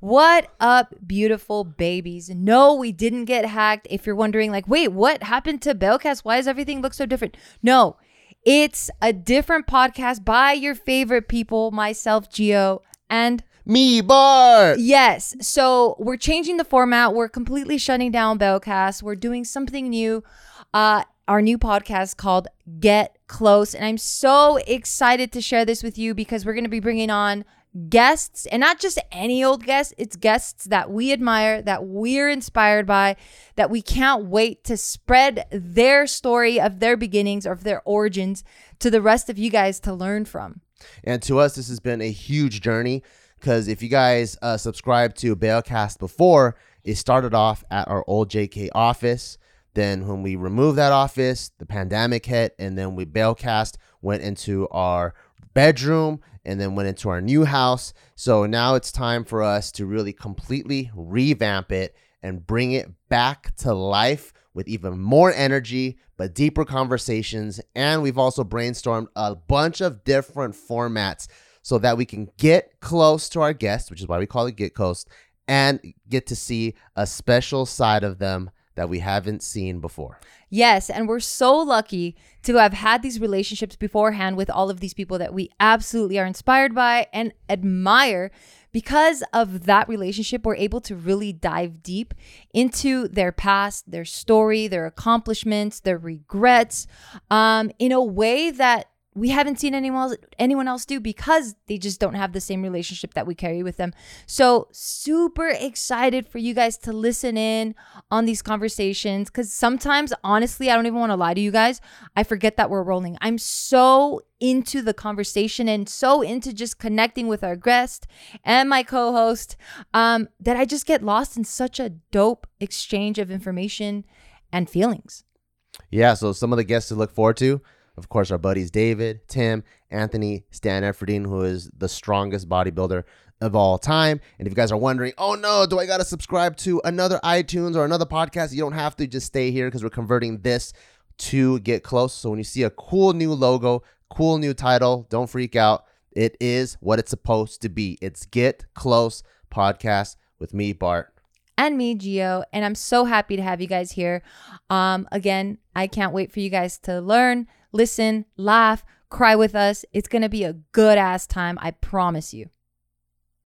What up, beautiful babies? No, we didn't get hacked. If you're wondering, like, wait, what happened to Bailcast? Why does everything look so different? No, it's a different podcast by your favorite people, myself, Geo, and Me, Bart. Yes. So we're changing the format. We're completely shutting down Bailcast. We're doing something new. Uh, our new podcast called Get Close. And I'm so excited to share this with you because we're going to be bringing on guests and not just any old guests. It's guests that we admire, that we're inspired by, that we can't wait to spread their story of their beginnings or of their origins to the rest of you guys to learn from. And to us, this has been a huge journey because if you guys uh, subscribed to Bailcast before, it started off at our old JK office. Then when we removed that office, the pandemic hit, and then we Bailcast went into our bedroom and then went into our new house. So now it's time for us to really completely revamp it and bring it back to life with even more energy, but deeper conversations. And we've also brainstormed a bunch of different formats so that we can get close to our guests, which is why we call it Get Close, and get to see a special side of them that we haven't seen before. Yes, and we're so lucky to have had these relationships beforehand with all of these people that we absolutely are inspired by and admire. Because of that relationship, we're able to really dive deep into their past, their story, their accomplishments, their regrets, um, in a way that we haven't seen anyone else, anyone else do because they just don't have the same relationship that we carry with them. So, super excited for you guys to listen in on these conversations cuz sometimes honestly, I don't even want to lie to you guys, I forget that we're rolling. I'm so into the conversation and so into just connecting with our guest and my co-host um, that I just get lost in such a dope exchange of information and feelings. Yeah, so some of the guests to look forward to of course, our buddies David, Tim, Anthony, Stan Efferding, who is the strongest bodybuilder of all time. And if you guys are wondering, oh no, do I got to subscribe to another iTunes or another podcast? You don't have to. Just stay here because we're converting this to get close. So when you see a cool new logo, cool new title, don't freak out. It is what it's supposed to be. It's Get Close Podcast with me, Bart. And me, Geo. And I'm so happy to have you guys here. Um, again, I can't wait for you guys to learn, listen, laugh, cry with us. It's going to be a good ass time. I promise you.